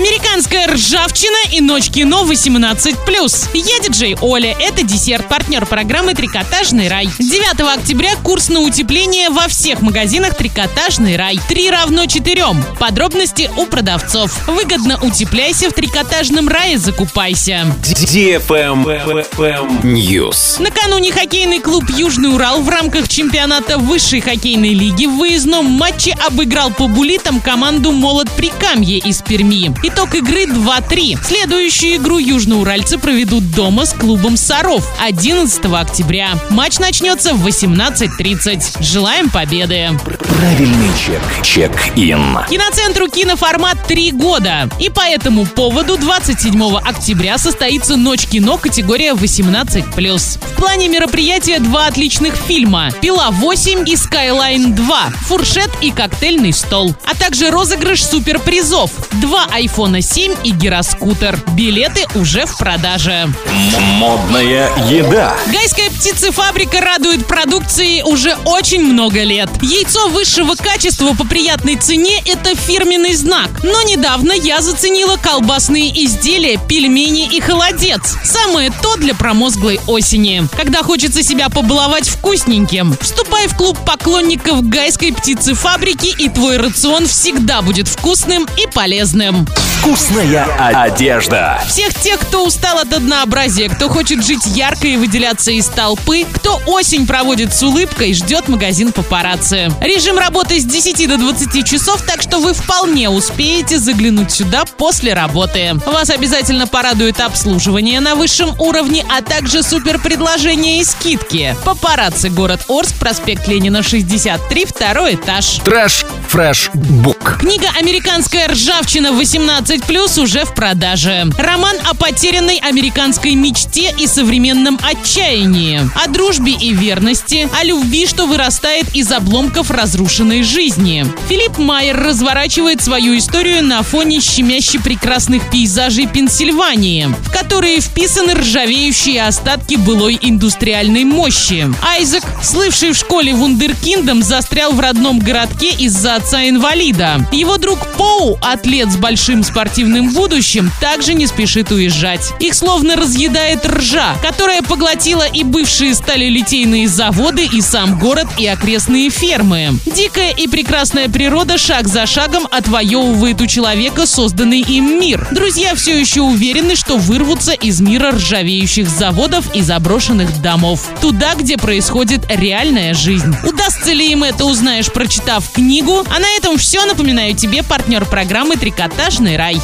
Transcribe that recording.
Американская ржавчина и ночь кино 18+. Я диджей Оля. Это десерт, партнер программы «Трикотажный рай». 9 октября курс на утепление во всех магазинах «Трикотажный рай». 3 равно 4. Подробности у продавцов. Выгодно утепляйся в «Трикотажном рае», закупайся. News. Накануне хоккейный клуб «Южный Урал» в рамках чемпионата высшей хоккейной лиги в выездном матче обыграл по булитам команду «Молот Прикамье» из Перми. Итог игры 2-3. Следующую игру южноуральцы проведут дома с клубом «Саров» 11 октября. Матч начнется в 18.30. Желаем победы! Правильный чек. Check-in. Киноцентру киноформат 3 года. И по этому поводу 27 октября состоится Ночь кино категория 18+. В плане мероприятия два отличных фильма «Пила 8» и «Skyline 2», «Фуршет» и «Коктейльный стол», а также розыгрыш суперпризов, два iPhone 7 и гироскутер. Билеты уже в продаже. Модная еда. Гайская птицефабрика радует продукцией уже очень много лет. Яйцо высшего качества по приятной цене – это фирменный знак. Но недавно я заценила колбасные изделия, пельмени и холодец. Самое то для промозглой осени. Когда хочется себя побаловать вкусненьким, вступай в клуб поклонников Гайской птицефабрики и твой рацион всегда будет вкусным и полезным. Вкусная одежда. Всех тех, кто устал от однообразия, кто хочет жить ярко и выделяться из толпы, кто осень проводит с улыбкой, ждет магазин папарацци. Режим работы с 10 до 20 часов, так что вы вполне успеете заглянуть сюда после работы. Вас обязательно порадует обслуживание на высшем уровне, а также супер предложения и скидки. Папарацци, город Орск, проспект Ленина, 63, второй этаж. Trash Fresh Book. Книга «Американская ржавчина 18+,» уже в продаже. Роман о потерянной американской мечте и современном отчаянии. О дружбе и верности. О любви, что вырастает из обломков разрушенной жизни. Филипп Майер разворачивает свою историю на фоне щемяще прекрасных пейзажей Пенсильвании, в которые вписаны ржавеющие остатки былой индустриальной мощи. Айзек, слывший в школе вундеркиндом, застрял в родном городке из-за отца-инвалида. Его друг Поу, атлет с большим спортивным будущим, также не спешит уезжать. Их словно разъедает ржа, которая поглотила и бывшие сталелитейные заводы, и сам город, и окрестные фермы. Дикая и прекрасная природа шаг за шагом отвоевывает у человека созданный им мир. Друзья все еще уверены, что вырвутся из мира ржавеющих заводов и заброшенных домов. Туда, где происходит реальная жизнь. Удастся ли им это, узнаешь, прочитав книгу. А на этом все. Напоминаю тебе партнер программы «Трикотажный рай».